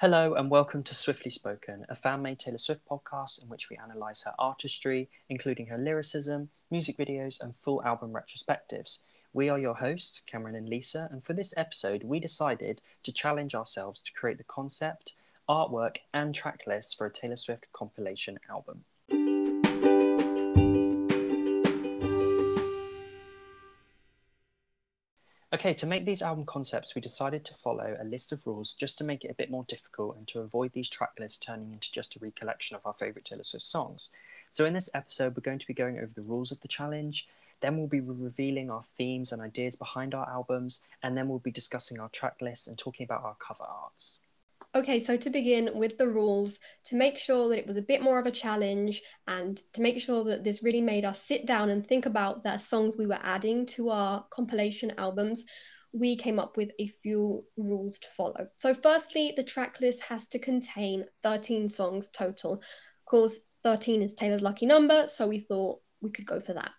Hello and welcome to Swiftly Spoken, a fan made Taylor Swift podcast in which we analyse her artistry, including her lyricism, music videos, and full album retrospectives. We are your hosts, Cameron and Lisa, and for this episode, we decided to challenge ourselves to create the concept, artwork, and track lists for a Taylor Swift compilation album. Okay, to make these album concepts, we decided to follow a list of rules just to make it a bit more difficult and to avoid these track lists turning into just a recollection of our favourite Taylor Swift songs. So, in this episode, we're going to be going over the rules of the challenge, then we'll be revealing our themes and ideas behind our albums, and then we'll be discussing our track lists and talking about our cover arts. Okay, so to begin with the rules, to make sure that it was a bit more of a challenge and to make sure that this really made us sit down and think about the songs we were adding to our compilation albums, we came up with a few rules to follow. So, firstly, the track list has to contain 13 songs total. Of course, 13 is Taylor's lucky number, so we thought we could go for that.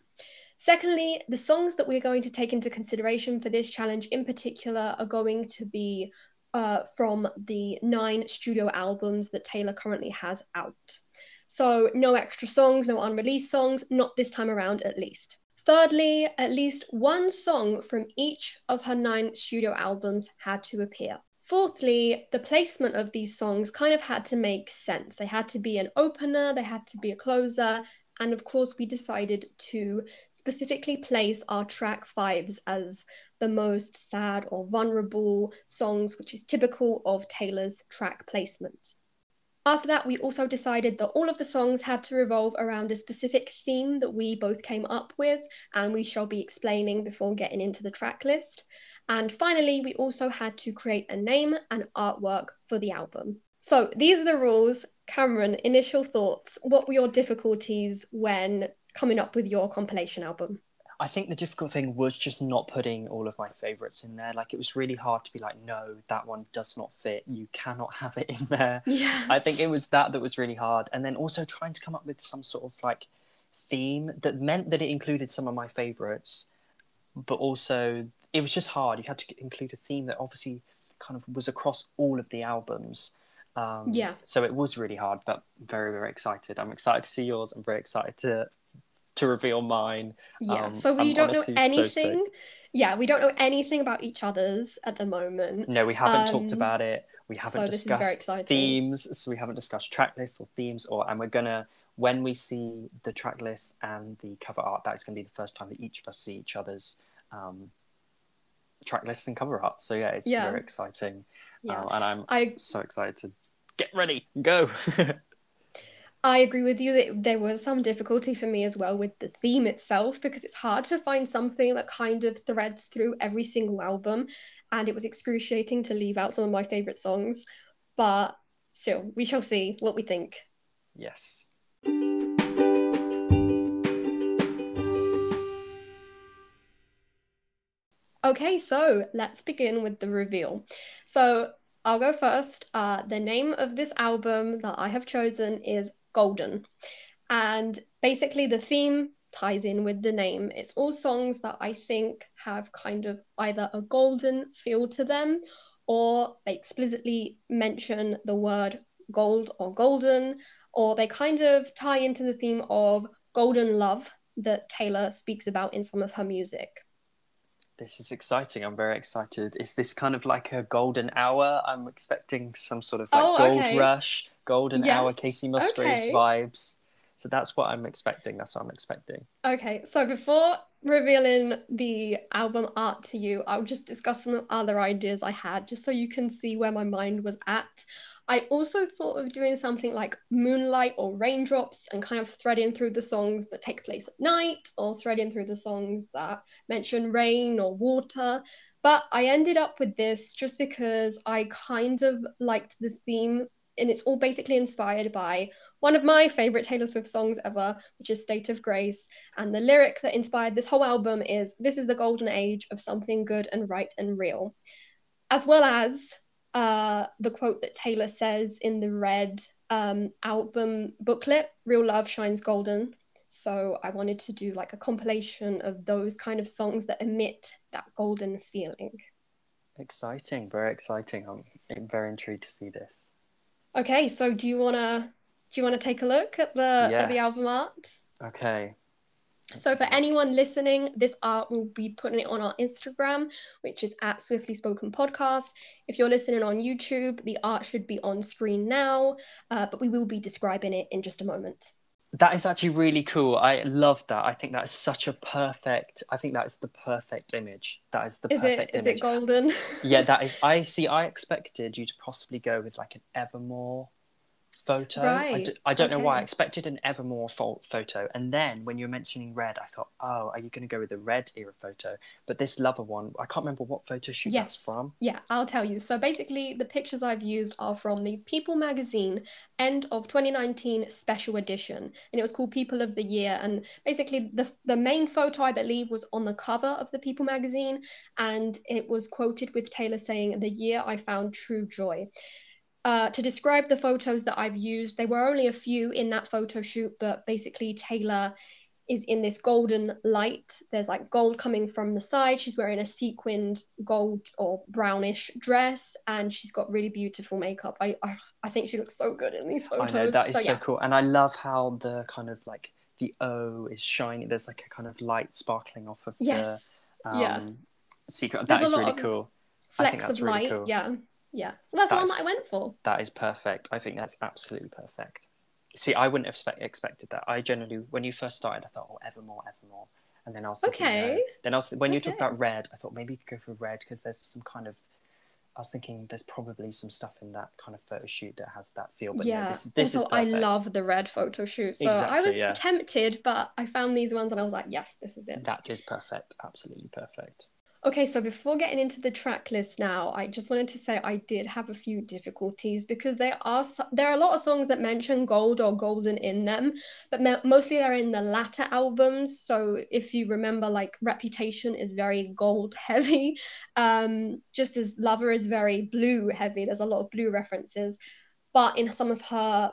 Secondly, the songs that we're going to take into consideration for this challenge in particular are going to be uh, from the nine studio albums that Taylor currently has out. So, no extra songs, no unreleased songs, not this time around at least. Thirdly, at least one song from each of her nine studio albums had to appear. Fourthly, the placement of these songs kind of had to make sense. They had to be an opener, they had to be a closer, and of course, we decided to specifically place our track fives as the most sad or vulnerable songs, which is typical of Taylor's track placement. After that, we also decided that all of the songs had to revolve around a specific theme that we both came up with, and we shall be explaining before getting into the track list. And finally, we also had to create a name and artwork for the album. So these are the rules. Cameron, initial thoughts. What were your difficulties when coming up with your compilation album? I think the difficult thing was just not putting all of my favorites in there. Like it was really hard to be like, no, that one does not fit. You cannot have it in there. Yeah. I think it was that that was really hard. And then also trying to come up with some sort of like theme that meant that it included some of my favorites, but also it was just hard. You had to include a theme that obviously kind of was across all of the albums. Um, yeah. So it was really hard, but very, very excited. I'm excited to see yours. I'm very excited to to reveal mine. Yeah. Um, so we I'm don't know anything. So yeah, we don't know anything about each other's at the moment. No, we haven't um, talked about it. We haven't so discussed themes. So we haven't discussed track lists or themes, or and we're gonna when we see the track list and the cover art, that's gonna be the first time that each of us see each other's um, track lists and cover art. So yeah, it's yeah. very exciting. Yeah. Uh, and I'm I... so excited to get ready, go. I agree with you that there was some difficulty for me as well with the theme itself because it's hard to find something that kind of threads through every single album. And it was excruciating to leave out some of my favourite songs. But still, we shall see what we think. Yes. Okay, so let's begin with the reveal. So I'll go first. Uh, the name of this album that I have chosen is Golden. And basically, the theme ties in with the name. It's all songs that I think have kind of either a golden feel to them or they explicitly mention the word gold or golden, or they kind of tie into the theme of golden love that Taylor speaks about in some of her music. This is exciting. I'm very excited. Is this kind of like a golden hour? I'm expecting some sort of like oh, gold okay. rush, golden yes. hour, Kacey Musgraves okay. vibes. So that's what I'm expecting. That's what I'm expecting. Okay, so before revealing the album art to you, I'll just discuss some other ideas I had just so you can see where my mind was at. I also thought of doing something like moonlight or raindrops and kind of threading through the songs that take place at night or threading through the songs that mention rain or water. But I ended up with this just because I kind of liked the theme and it's all basically inspired by one of my favorite Taylor Swift songs ever, which is State of Grace. And the lyric that inspired this whole album is This is the golden age of something good and right and real. As well as uh, the quote that Taylor says in the red um, album booklet, Real Love Shines Golden. So I wanted to do like a compilation of those kind of songs that emit that golden feeling. Exciting, very exciting. I'm very intrigued to see this. Okay, so do you wanna do you wanna take a look at the at the album art? Okay. So for anyone listening, this art will be putting it on our Instagram, which is at Swiftly Spoken Podcast. If you're listening on YouTube, the art should be on screen now, uh, but we will be describing it in just a moment. That is actually really cool. I love that. I think that is such a perfect. I think that is the perfect image. That is the Is it perfect is image. it golden? yeah, that is. I see. I expected you to possibly go with like an Evermore photo. I, Right, d- I don't know why. I expected an Evermore fo- photo, and then when you were mentioning red, I thought, oh, are you going to go with the red era photo? But this lover one, I can't remember what photo shoot that's from. Yeah, I'll tell you. So basically, the pictures I've used are from the People magazine end of 2019 special edition, and it was called People of the Year. And basically, the the main photo I believe was on the cover of the People magazine, and it was quoted with Taylor saying, "The year I found true joy." Uh, to describe the photos that I've used, there were only a few in that photo shoot, but basically Taylor is in this golden light. There's like gold coming from the side. She's wearing a sequined gold or brownish dress, and she's got really beautiful makeup. I I, I think she looks so good in these photos. I know that is so so, yeah, cool, and I love how the kind of like the O is shining. There's like a kind of light sparkling off of yes, the um, yeah. secret. There's That a is really cool. I think flecks that's of really light. cool. Yeah, yeah. So that's the one is- that I went for. That is perfect. I think that's absolutely perfect. See, I wouldn't have spe- expected that. I generally, when you first started, I thought, oh, Evermore, Evermore. And then I was thinking, Okay. no. Then I was, when you talk Okay. about red, I thought maybe you could go for red because there's some kind of, I was thinking there's probably some stuff in that kind of photo shoot that has that feel. But no, yeah. this, this also, is I love the red photo shoot. So I was yeah. tempted, but I found these ones and I was like, yes, this is it. That is perfect. Absolutely perfect. Okay, so before getting into the track list now, I just wanted to say I did have a few difficulties because there are there are a lot of songs that mention gold or golden in them, but mostly they're in the latter albums. So if you remember, like Reputation is very gold heavy, um, just as Lover is very blue heavy. There's a lot of blue references, but in some of her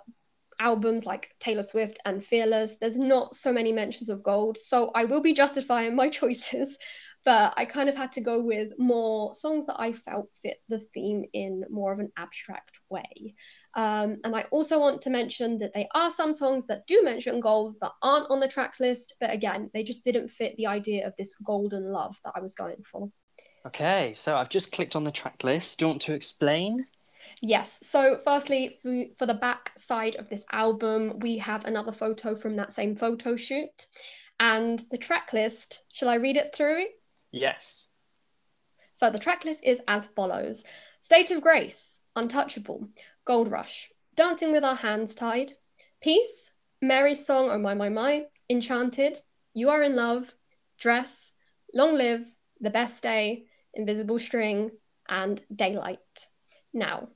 albums like Taylor Swift and Fearless, there's not so many mentions of gold. So I will be justifying my choices but I kind of had to go with more songs that I felt fit the theme in more of an abstract way. Um, and I also want to mention that there are some songs that do mention gold but aren't on the track list, but again, they just didn't fit the idea of this golden love that I was going for. Okay, so I've just clicked on the track list. Do you want to explain? Yes. So, firstly, for, for the back side of this album, we have another photo from that same photo shoot. And the track list, shall I read it through? Yes. So the track list is as follows State of Grace, Untouchable, Gold Rush, Dancing with Our Hands Tied, Peace, Mary's Song, Oh My My My, Enchanted, You Are in Love, Dress, Long Live, The Best Day, Invisible String, and Daylight. Now,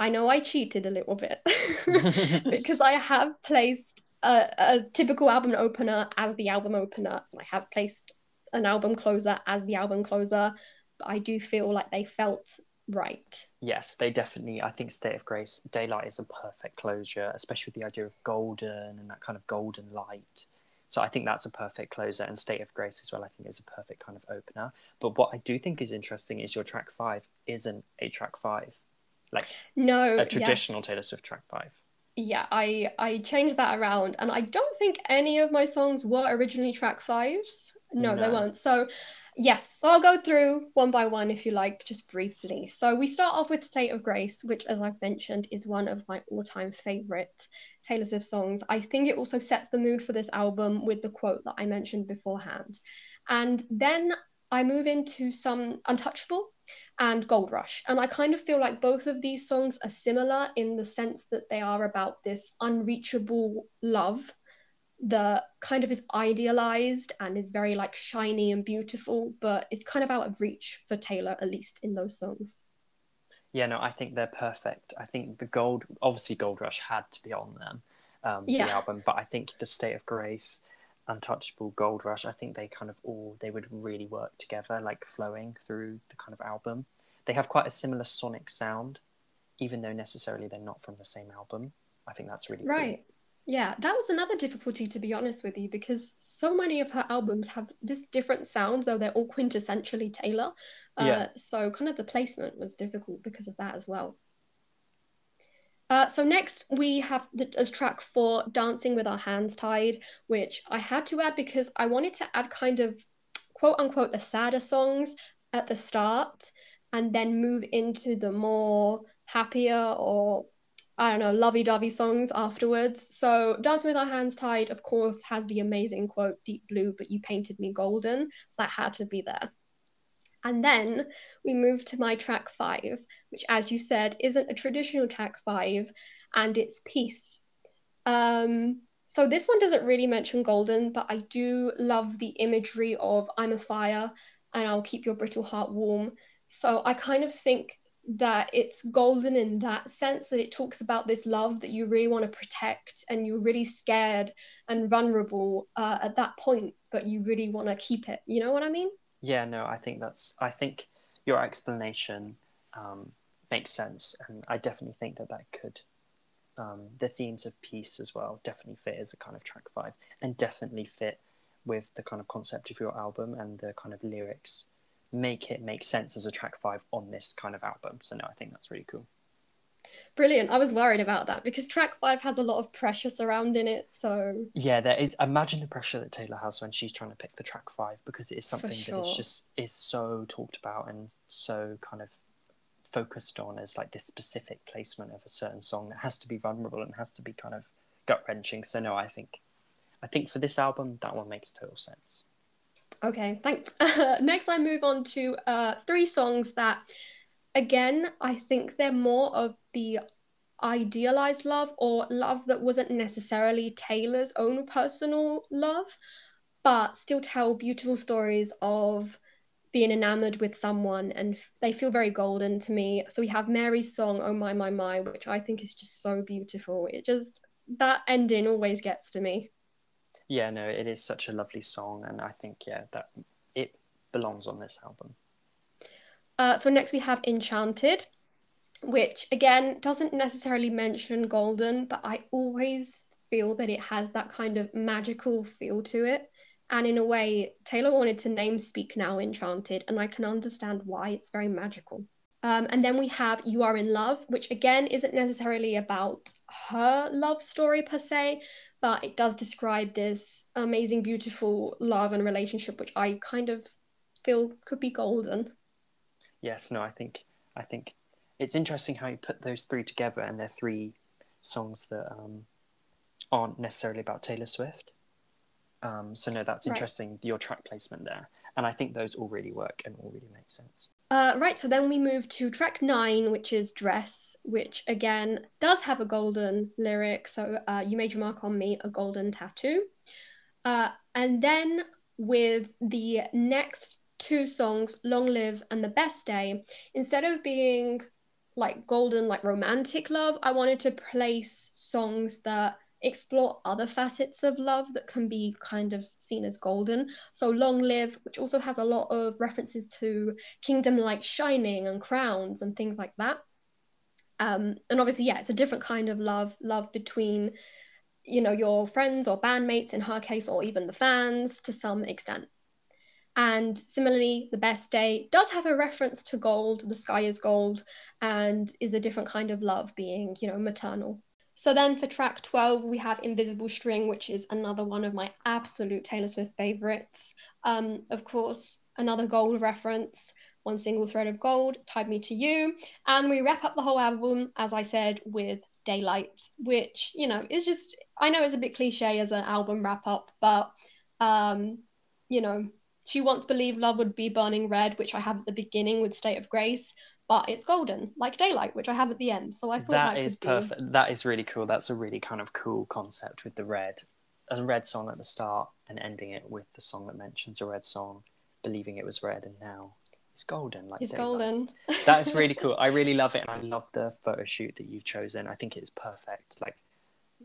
I know I cheated a little bit because I have placed a, a typical album opener as the album opener. and I have placed an album closer as the album closer, but I do feel like they felt right. Yes, they definitely. I think State of Grace, Daylight is a perfect closure, especially with the idea of golden and that kind of golden light. So I think that's a perfect closer, and State of Grace as well. I think is a perfect kind of opener. But what I do think is interesting is your track five isn't a track five, like No, a traditional yes. Taylor Swift track five. Yeah, I I changed that around, and I don't think any of my songs were originally track fives. No, they No. weren't. So, yes, so I'll go through one by one if you like, just briefly. So we start off with State of Grace, which, as I've mentioned, is one of my all-time favorite Taylor Swift songs. I think it also sets the mood for this album with the quote that I mentioned beforehand. And then I move into some Untouchable and Gold Rush. And I kind of feel like both of these songs are similar in the sense that they are about this unreachable love that kind of is idealized and is very like shiny and beautiful, but it's kind of out of reach for Taylor, at least in those songs. Yeah, no, I think they're perfect. I think the gold, obviously, Gold Rush had to be on them, um, Yeah. the album. But I think the State of Grace, Untouchable, Gold Rush, I think they kind of all they would really work together, like flowing through the kind of album. They have quite a similar sonic sound, even though necessarily they're not from the same album. I think that's really cool. Yeah, that was another difficulty to be honest with you because so many of her albums have this different sound, though they're all quintessentially Taylor. Uh, yeah. So kind of the placement was difficult because of that as well. Uh, so next we have the, as track four, "Dancing with Our Hands Tied," which I had to add because I wanted to add kind of quote unquote the sadder songs at the start, and then move into the more happier or I don't know, lovey dovey songs afterwards. So, Dancing with Our Hands Tied, of course, has the amazing quote, Deep Blue, but you painted me golden. So, that had to be there. And then we move to my track five, which, as you said, isn't a traditional track five, and it's Peace. Um, so, this one doesn't really mention golden, but I do love the imagery of I'm a fire and I'll keep your brittle heart warm. So, I kind of think that it's golden in that sense that it talks about this love that you really want to protect and you're really scared and vulnerable uh, at that point but you really want to keep it. You know what i mean? Yeah no i think that's i think your explanation um, makes sense and i definitely think that that could um, the themes of peace as well definitely fit as a kind of track five and definitely fit with the kind of concept of your album and the kind of lyrics make it make sense as a track five on this kind of album. So no, I think that's really cool. Brilliant. I was worried about that because track five has a lot of pressure surrounding it. So yeah, there is. Imagine the pressure that Taylor has when she's trying to pick the track five because it is something sure. that is just is so talked about and so kind of focused on as like this specific placement of a certain song that has to be vulnerable and has to be kind of gut wrenching. So no, I think I think for this album that one makes total sense. Okay, thanks. Next, I move on to uh, three songs that, again, I think they're more of the idealized love or love that wasn't necessarily Taylor's own personal love, but still tell beautiful stories of being enamored with someone and f- they feel very golden to me. So we have Mary's song, Oh My My My, which I think is just so beautiful. It just, that ending always gets to me yeah, no, it is such a lovely song, and I think yeah that it belongs on this album. Uh, so next we have Enchanted, which again doesn't necessarily mention golden, but I always feel that it has that kind of magical feel to it. And in a way, Taylor wanted to name Speak Now Enchanted, and I can understand why it's very magical. Um, and then we have You Are in Love, which again isn't necessarily about her love story per se, but it does describe this amazing, beautiful love and relationship, which I kind of feel could be golden. Yes, no, I think I think it's interesting how you put those three together, and they're three songs that um, aren't necessarily about Taylor Swift. Um, so no, that's interesting. Right. Your track placement there, and I think those all really work and all really make sense. Uh, right, so then we move to track nine, which is Dress, which again does have a golden lyric. So uh, you made your mark on me, a golden tattoo. Uh, and then with the next two songs, Long Live and The Best Day, instead of being like golden, like romantic love, I wanted to place songs that explore other facets of love that can be kind of seen as golden. So Long Live, which also has a lot of references to kingdom like shining and crowns and things like that. Um, and obviously, yeah, it's a different kind of love, love between, you know, your friends or bandmates in her case, or even the fans to some extent. And similarly, The Best Day does have a reference to gold, the sky is gold, and is a different kind of love, being, you know, maternal. So then for track 12, we have Invisible String, which is another one of my absolute Taylor Swift favorites. Um, of course, another gold reference, one single thread of gold, tied me to you. And we wrap up the whole album, as I said, with Daylight, which, you know, is just, I know it's a bit cliche as an album wrap up, but, um, you know, she once believed love would be burning red, which I have at the beginning with State of Grace but it's golden, like daylight, which I have at the end. So I thought that, that is perfect. Be... That is really cool. That's a really kind of cool concept with the red, a red song at the start and ending it with the song that mentions a red song, believing it was red, and now it's golden. Like it's daylight. golden. that is really cool. I really love it, and I love the photo shoot that you've chosen. I think it's perfect. Like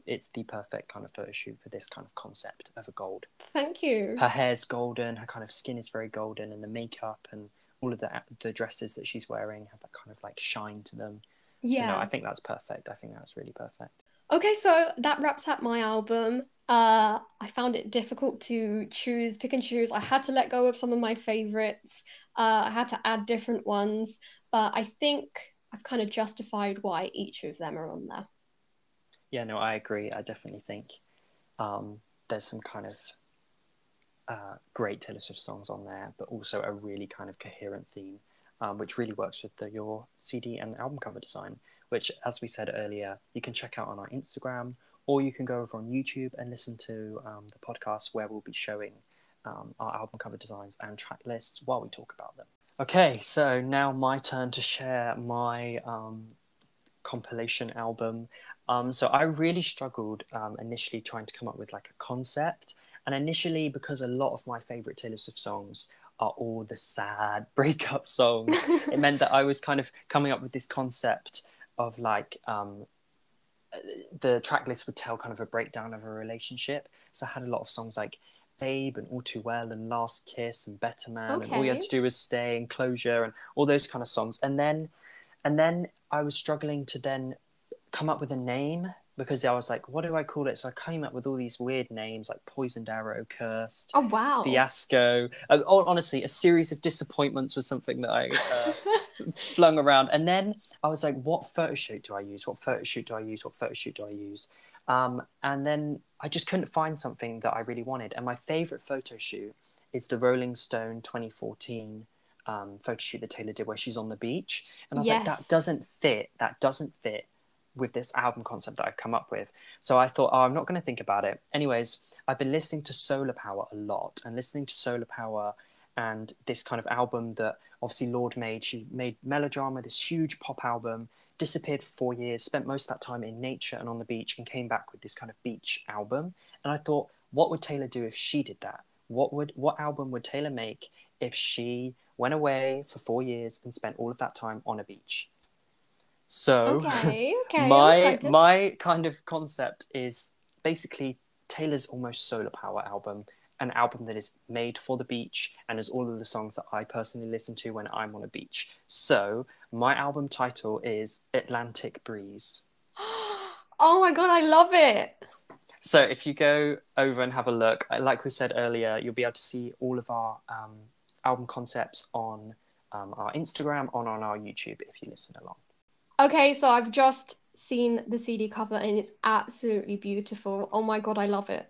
it's the perfect kind of photo shoot for this kind of concept of a gold. Thank you. Her hair's golden. Her kind of skin is very golden, and the makeup and all of the the dresses that she's wearing have that kind of like shine to them. Yeah. So no, I think that's perfect. I think that's really perfect. Okay, so that wraps up my album. Uh, I found it difficult to choose, pick and choose. I had to let go of some of my favorites. Uh, I had to add different ones, but I think I've kind of justified why each of them are on there. Yeah, no, I agree. I definitely think um, there's some kind of uh, great Taylor Swift songs on there, but also a really kind of coherent theme, um, which really works with the, your CD and album cover design, which, as we said earlier, you can check out on our Instagram or you can go over on YouTube and listen to um, the podcast where we'll be showing um, our album cover designs and track lists while we talk about them. Okay, so now my turn to share my um, compilation album. Um, so I really struggled um, initially trying to come up with like a concept, and initially because a lot of my favorite Taylor Swift songs are all the sad breakup songs, it meant that I was kind of coming up with this concept of like um, the track list would tell kind of a breakdown of a relationship. So I had a lot of songs like Babe and All Too Well and Last Kiss and Better Man okay. and All You Had to Do Was Stay and Closure and all those kind of songs. And then and then I was struggling to then come up with a name because I was like, what do I call it? So I came up with all these weird names like Poisoned Arrow, Cursed, oh wow, Fiasco. Uh, honestly, a series of disappointments was something that I uh, flung around. And then I was like, what photo shoot do I use? What photo shoot do I use? What photo shoot do I use? Um, and then I just couldn't find something that I really wanted. And my favorite photo shoot is the Rolling Stone 2014 um, photo shoot that Taylor did where she's on the beach. And I was yes. like, that doesn't fit. That doesn't fit with this album concept that I've come up with. So I thought, oh, I'm not going to think about it. Anyways, I've been listening to Solar Power a lot and listening to Solar Power and this kind of album that obviously Lorde made. She made Melodrama, this huge pop album, disappeared for four years, spent most of that time in nature and on the beach, and came back with this kind of beach album. And I thought, what would Taylor do if she did that? What would what album would Taylor make if she went away for four years and spent all of that time on a beach? So okay, okay, my my kind of concept is basically Taylor's almost solar power album, an album that is made for the beach and is all of the songs that I personally listen to when I'm on a beach. So my album title is Atlantic Breeze. oh my god, I love it. So if you go over and have a look, like we said earlier, you'll be able to see all of our um, album concepts on um, our Instagram, on on our YouTube if you listen along. Okay, so I've just seen the CD cover and it's absolutely beautiful. Oh my god, I love it.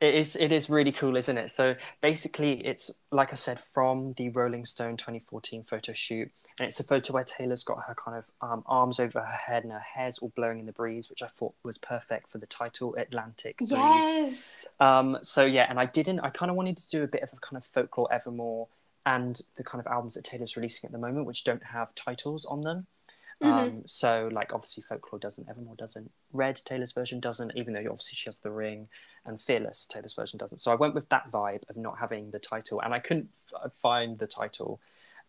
It is it is really cool, isn't it? So basically it's like I said from the Rolling Stone 2014 photo shoot and it's a photo where Taylor's got her kind of um, arms over her head and her hair's all blowing in the breeze, which I thought was perfect for the title Atlantic Breeze. Yes. Um so yeah, and I didn't I kind of wanted to do a bit of a kind of folklore evermore and the kind of albums that Taylor's releasing at the moment which don't have titles on them. Mm-hmm. Um, so like obviously folklore doesn't, Evermore doesn't, Red Taylor's version doesn't, even though obviously she has the ring, and Fearless Taylor's version doesn't. So I went with that vibe of not having the title, and I couldn't f- find the title,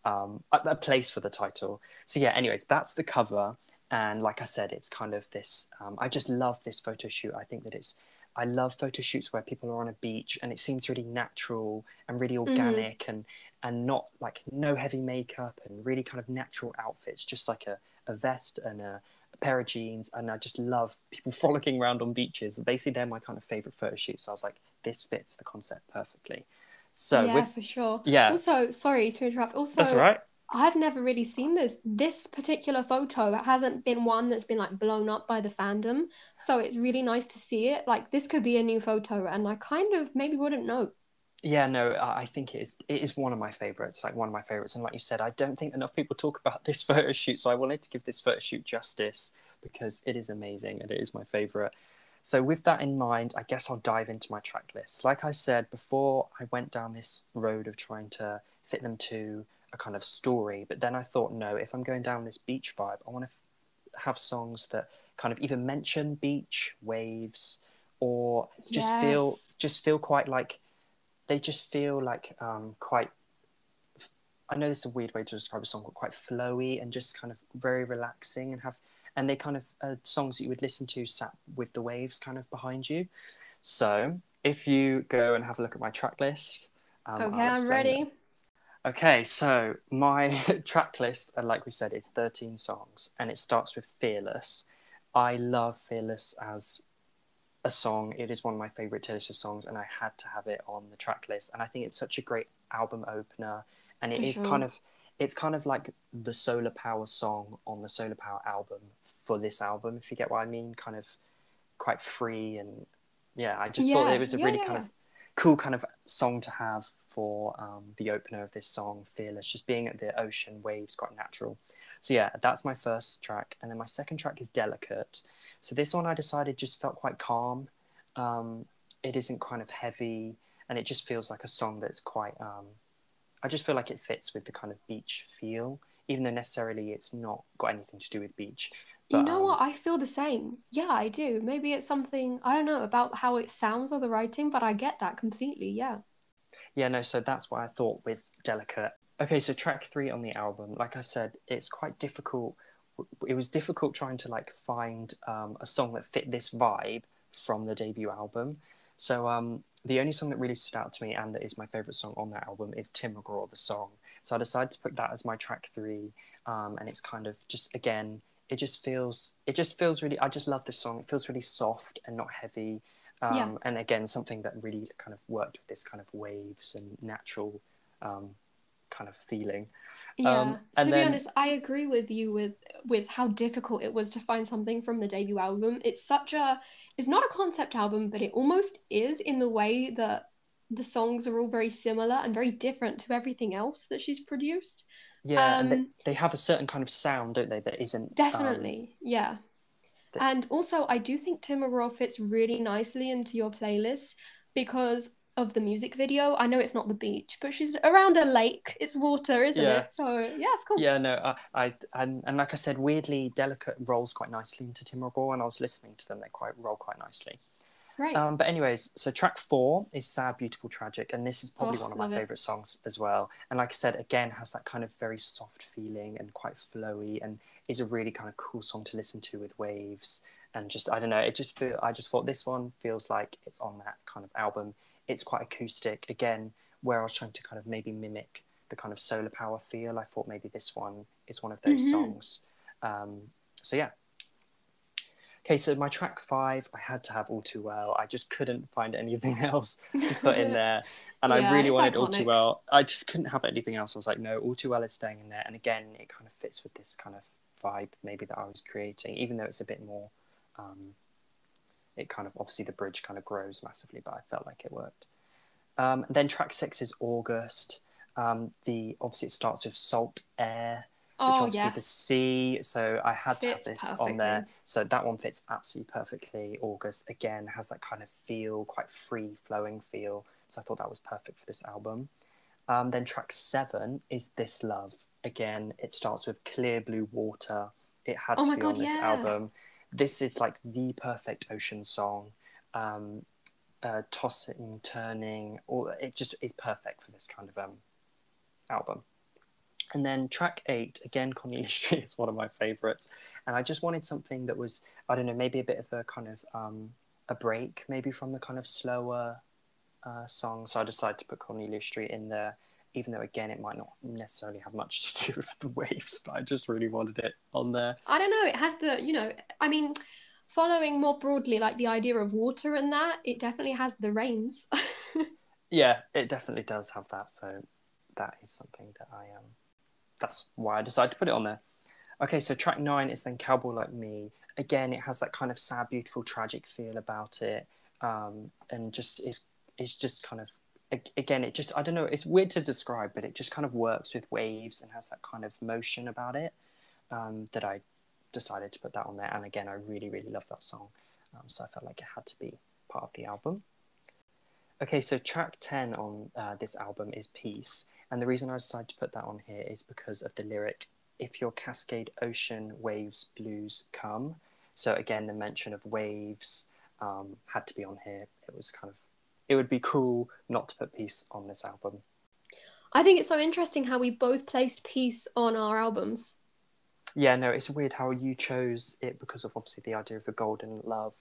um, a, a, place for the title. So yeah, anyways, that's the cover, and like I said, it's kind of this. Um, I just love this photo shoot. I think that it's. I love photo shoots where people are on a beach and it seems really natural and really mm-hmm. organic mm-hmm. and and not like no heavy makeup and really kind of natural outfits, just like a, a vest and a, a, pair of jeans, and I just love people frolicking around on beaches. Basically, they're my kind of favorite photo shoots. So I was like, this fits the concept perfectly. So yeah, with, for sure. Yeah. Also, sorry to interrupt. Also, that's all right. I've never really seen this. This particular photo it hasn't been one that's been like blown up by the fandom. So it's really nice to see it. Like this could be a new photo, and I kind of maybe wouldn't know. Yeah, no, I think it is. It is one of my favorites, like one of my favorites. And like you said, I don't think enough people talk about this photo shoot, so I wanted to give this photo shoot justice because it is amazing and it is my favorite. So with that in mind, I guess I'll dive into my track list. Like I said before, I went down this road of trying to fit them to a kind of story, but then I thought, no, if I'm going down this beach vibe, I want to f- have songs that kind of either mention beach, waves, or just yes. feel just feel quite like they just feel like um, quite. I know this is a weird way to describe a song, but quite flowy and just kind of very relaxing and have, and they kind of uh, songs that you would listen to sat with the waves kind of behind you. So if you go and have a look at my track list, um, okay, I'm ready. It. Okay, so my track list, uh, like we said, is 13 songs, and it starts with Fearless. I love Fearless as a song. It is one of my favorite Taylor Swift songs, and I had to have it on the track list. And I think it's such a great album opener, and it For is sure. kind of it's kind of like the Solar Power song on the Solar Power album for this album, if you get what I mean. Kind of quite free and yeah, I just thought it was a yeah, really yeah, kind yeah. of cool kind of song to have for um, the opener of this song, Fearless. Just being at the ocean, waves, quite natural. So yeah, that's my first track, and then my second track is Delicate. So this one I decided just felt quite calm. Um, it isn't kind of heavy, and it just feels like a song that's quite. Um, I just feel like it fits with the kind of beach feel, even though necessarily it's not got anything to do with beach. You know um, what? I feel the same. Yeah, I do. Maybe it's something, I don't know, about how it sounds or the writing, but I get that completely. Yeah. Yeah, no, so that's what I thought with Delicate. Okay, so track three on the album, like I said, it's quite difficult. It was difficult trying to like find um, a song that fit this vibe from the debut album. So um, the only song that really stood out to me and that is my favorite song on that album is Tim McGraw, the song. So I decided to put that as my track three, um, and it's kind of just again, it just feels, it just feels really. I just love this song. It feels really soft and not heavy. Um, Yeah. And again, something that really kind of worked with this kind of waves and natural um, kind of feeling. Yeah. Um, to be then- honest, I agree with you with with how difficult it was to find something from the debut album. It's such a it's not a concept album, but it almost is in the way that the songs are all very similar and very different to everything else that she's produced. Yeah, and they, Um, they have a certain kind of sound, don't they? That isn't um, Definitely, yeah. the- And also, I do think Tim McGraw fits really nicely into your playlist because of the music video. I know it's not the beach, but she's around a lake. It's water, isn't Yeah. it? So yeah, it's cool. Yeah, no, I, I and, and like I said, weirdly, delicate rolls quite nicely into Tim McGraw, and I was listening to them; they quite roll quite nicely. Right. Um, but anyways, so track four is "Sad, Beautiful, Tragic," and this is probably Oh, one of my love it. favorite songs as well. And like I said, again, has that kind of very soft feeling and quite flowy, and is a really kind of cool song to listen to with waves. And just I don't know, it just feel I just thought this one feels like it's on that kind of album. It's quite acoustic again, where I was trying to kind of maybe mimic the kind of solar power feel. I thought maybe this one is one of those Mhm. songs. Um, so yeah. Okay, so my track five, I had to have All Too Well. I just couldn't find anything else to put in there. And I really wanted All Too. Well. I just couldn't have anything else. I was like, no, All Too Well is staying in there. And again, it kind of fits with this kind of vibe maybe that I was creating, even though it's a bit more, um, it kind of, obviously the bridge kind of grows massively, but I felt like it worked. Um, then track six is August. Um, the Obviously it starts with Salt Air which oh obviously the sea. So I had to have Fits this on there. So that one fits absolutely perfectly. August again has that kind of feel, quite free flowing feel. So I thought that was perfect for this album. Um, then track seven is This Love. Again, it starts with clear blue water. It had Oh to be God, on this yeah. album. This is like the perfect ocean song. Um, uh, tossing, turning, all it just is perfect for this kind of um, album. And then track eight, again, Cornelia Street is one of my favorites. And I just wanted something that was, I don't know, maybe a bit of a kind of um, a break, maybe from the kind of slower uh, song. So I decided to put Cornelia Street in there, even though, again, it might not necessarily have much to do with the waves, but I just really wanted it on there. I don't know. It has the, you know, I mean, following more broadly, like the idea of water and that, it definitely has the rains. Yeah, it definitely does have that. So that is something that I um that's why I decided to put it on there. Okay, so track nine is then Cowboy Like Me. Again, it has that kind of sad, beautiful, tragic feel about it. Um, and just is it's just kind of again, it just I don't know, it's weird to describe, but it just kind of works with waves and has that kind of motion about it. Um, that I decided to put that on there. And again, I really, really love that song. Um, so I felt like it had to be part of the album. Okay, so track 10 on uh, this album is Peace. And the reason I decided to put that on here is because of the lyric, If your cascade ocean waves blues come. So again, the mention of waves um, had to be on here. It was kind of, it would be cool not to put Peace on this album. I think it's so interesting how we both placed peace on our albums. Yeah, no, it's weird how you chose it because of obviously the idea of the golden love.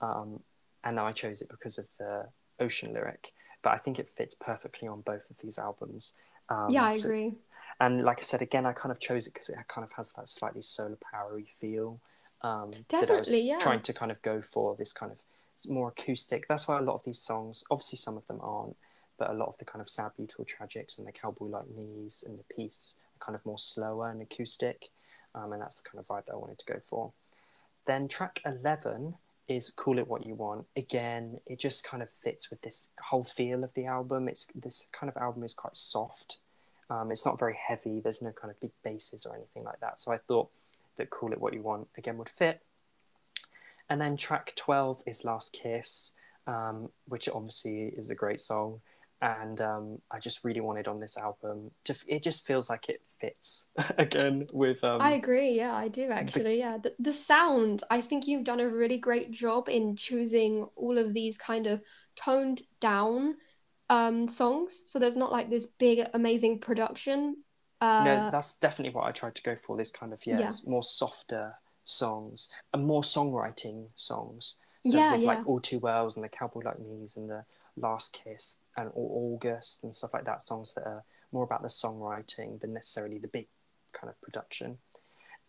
Um, and I chose it because of the ocean lyric. But I think it fits perfectly on both of these albums. Um, yeah, I so- agree. and like I said again, I kind of chose it because it kind of has that slightly solar powery feel. Um, Definitely, yeah. Trying to kind of go for this kind of more acoustic. That's why a lot of these songs, obviously some of them aren't, but a lot of the kind of sad, beautiful tragics and the cowboy like me's and the Peace are kind of more slower and acoustic. Um, and that's the kind of vibe that I wanted to go for. Then track 11 is Call It What You Want. Again, it just kind of fits with this whole feel of the album. It's this kind of album is quite soft. Um, it's not very heavy. There's no kind of big basses or anything like that. So I thought that Call It What You Want again would fit. And then track 12 is Last Kiss, um, which obviously is a great song and um, I just really wanted on this album to. It just feels like it fits again with. Um, I agree. Yeah, I do actually. The... Yeah, the, the sound. I think you've done a really great job in choosing all of these kind of toned down um, songs. So there's not like this big amazing production. Uh, no, that's definitely what I tried to go for. This kind of yeah, yeah. more softer songs and more songwriting songs. So yeah, with yeah. like All Too Wells and the Cowboy Like Me's and the Last Kiss and or August and stuff like that, songs that are more about the songwriting than necessarily the big kind of production.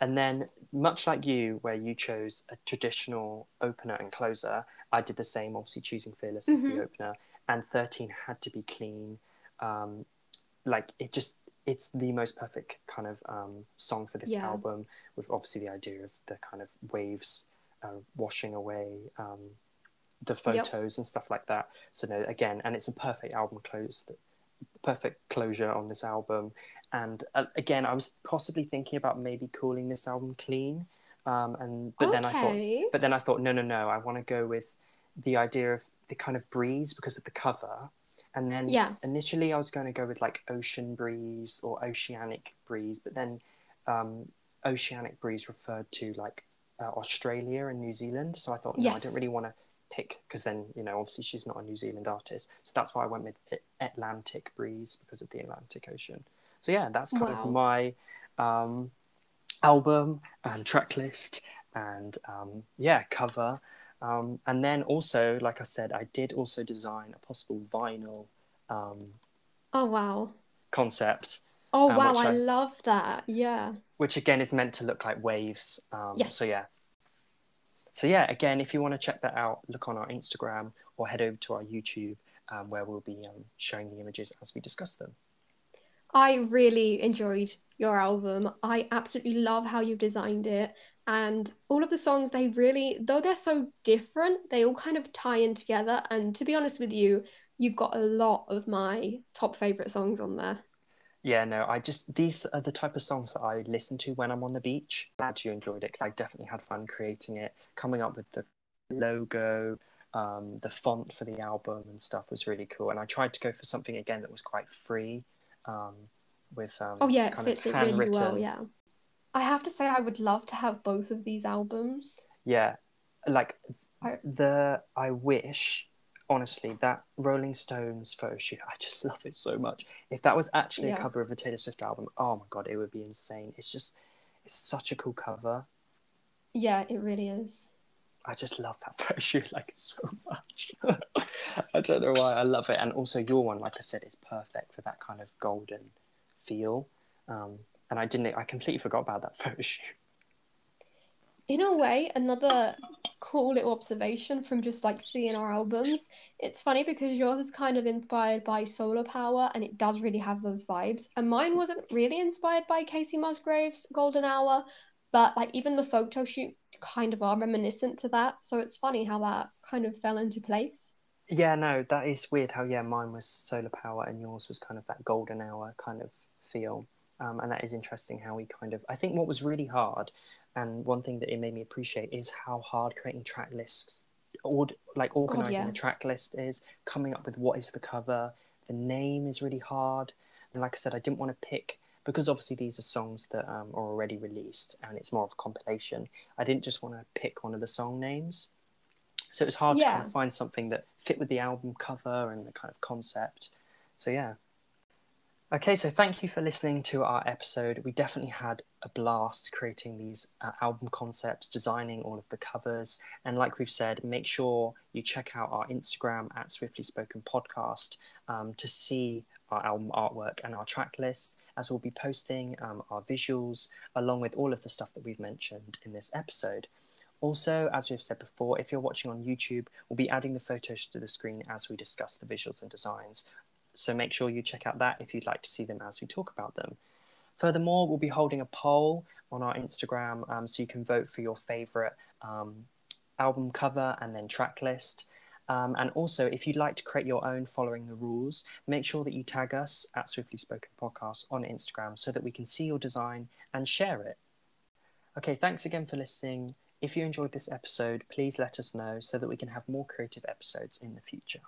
And then, much like you, where you chose a traditional opener and closer, I did the same, obviously choosing Fearless mm-hmm. as the mm-hmm. opener. And 13 had to be clean. Um, like, it just, it's the most perfect kind of um, song for this yeah. album, with obviously the idea of the kind of waves uh, washing away um, the photos yep. and stuff like that. So no, again, and it's a perfect album close, perfect closure on this album. And uh, again, I was possibly thinking about maybe calling this album clean, um, and but okay. then I thought, but then I thought, no, no, no, I want to go with the idea of the kind of breeze because of the cover. And then yeah. initially I was going to go with like ocean breeze or oceanic breeze, but then um, oceanic breeze referred to like uh, Australia and New Zealand. So I thought, no, yes. I don't really want to pick because then you know obviously she's not a New Zealand artist, so that's why I went with Atlantic Breeze because of the Atlantic Ocean. So yeah, that's kind wow. of my um, album and track list and um, yeah cover. Um, and then also, like I said, I did also design a possible vinyl. Um, oh wow! Concept. Oh um, wow! I, I, love that. Yeah. Which again is meant to look like waves. Um, yes. So yeah, so yeah, again, if you want to check that out, look on our Instagram or head over to our YouTube um, where we'll be um, showing the images as we discuss them. I really enjoyed your album. I absolutely love how you designed it. And all of the songs, they really, though they're so different, they all kind of tie in together. And to be honest with you, you've got a lot of my top favorite songs on there. Yeah, no, I just these are the type of songs that I listen to when I'm on the beach. Glad you enjoyed it because I definitely had fun creating it. Coming up with the logo, um, the font for the album and stuff was really cool. And I tried to go for something again that was quite free, um, with um, oh yeah, it fits it really well. Yeah, I have to say I would love to have both of these albums. Yeah, like I... the I wish honestly, that Rolling Stones photo shoot, I just love it so much. If that was actually yeah. a cover of a Taylor Swift album, oh my god, it would be insane. It's just, it's such a cool cover. Yeah, it really is. I just love that photo shoot like so much. I don't know why I love it, and also your one, like I said, is perfect for that kind of golden feel. Um, and I didn't, I completely forgot about that photo shoot in a way, another cool little observation from just like seeing our albums. It's funny because yours is kind of inspired by solar power and it does really have those vibes. And mine wasn't really inspired by Kacey Musgraves' Golden Hour, but like even the photo shoot kind of are reminiscent to that. So it's funny how that kind of fell into place. Yeah, no, that is weird how, yeah, mine was solar power and yours was kind of that golden hour kind of feel. Um, and that is interesting how we kind of, I think what was really hard and one thing that it made me appreciate is how hard creating track lists or like organizing God, yeah. a track list is coming up with what is the cover the name is really hard and like i said i didn't want to pick because obviously these are songs that um, are already released and it's more of a compilation i didn't just want to pick one of the song names so it was hard yeah. to kind of find something that fit with the album cover and the kind of concept so yeah Okay, so thank you for listening to our episode. We definitely had a blast creating these uh, album concepts, designing all of the covers. And like we've said, make sure you check out our Instagram at Swiftly Spoken Podcast um, to see our album artwork and our track lists, as we'll be posting um, our visuals along with all of the stuff that we've mentioned in this episode. Also, as we've said before, if you're watching on YouTube, we'll be adding the photos to the screen as we discuss the visuals and designs. So make sure you check out that if you'd like to see them as we talk about them. Furthermore, we'll be holding a poll on our Instagram um, so you can vote for your favorite um, album cover and then track list. Um, and also, if you'd like to create your own following the rules, make sure that you tag us at Swiftly Spoken Podcast on Instagram so that we can see your design and share it. Okay, thanks again for listening. If you enjoyed this episode, please let us know so that we can have more creative episodes in the future.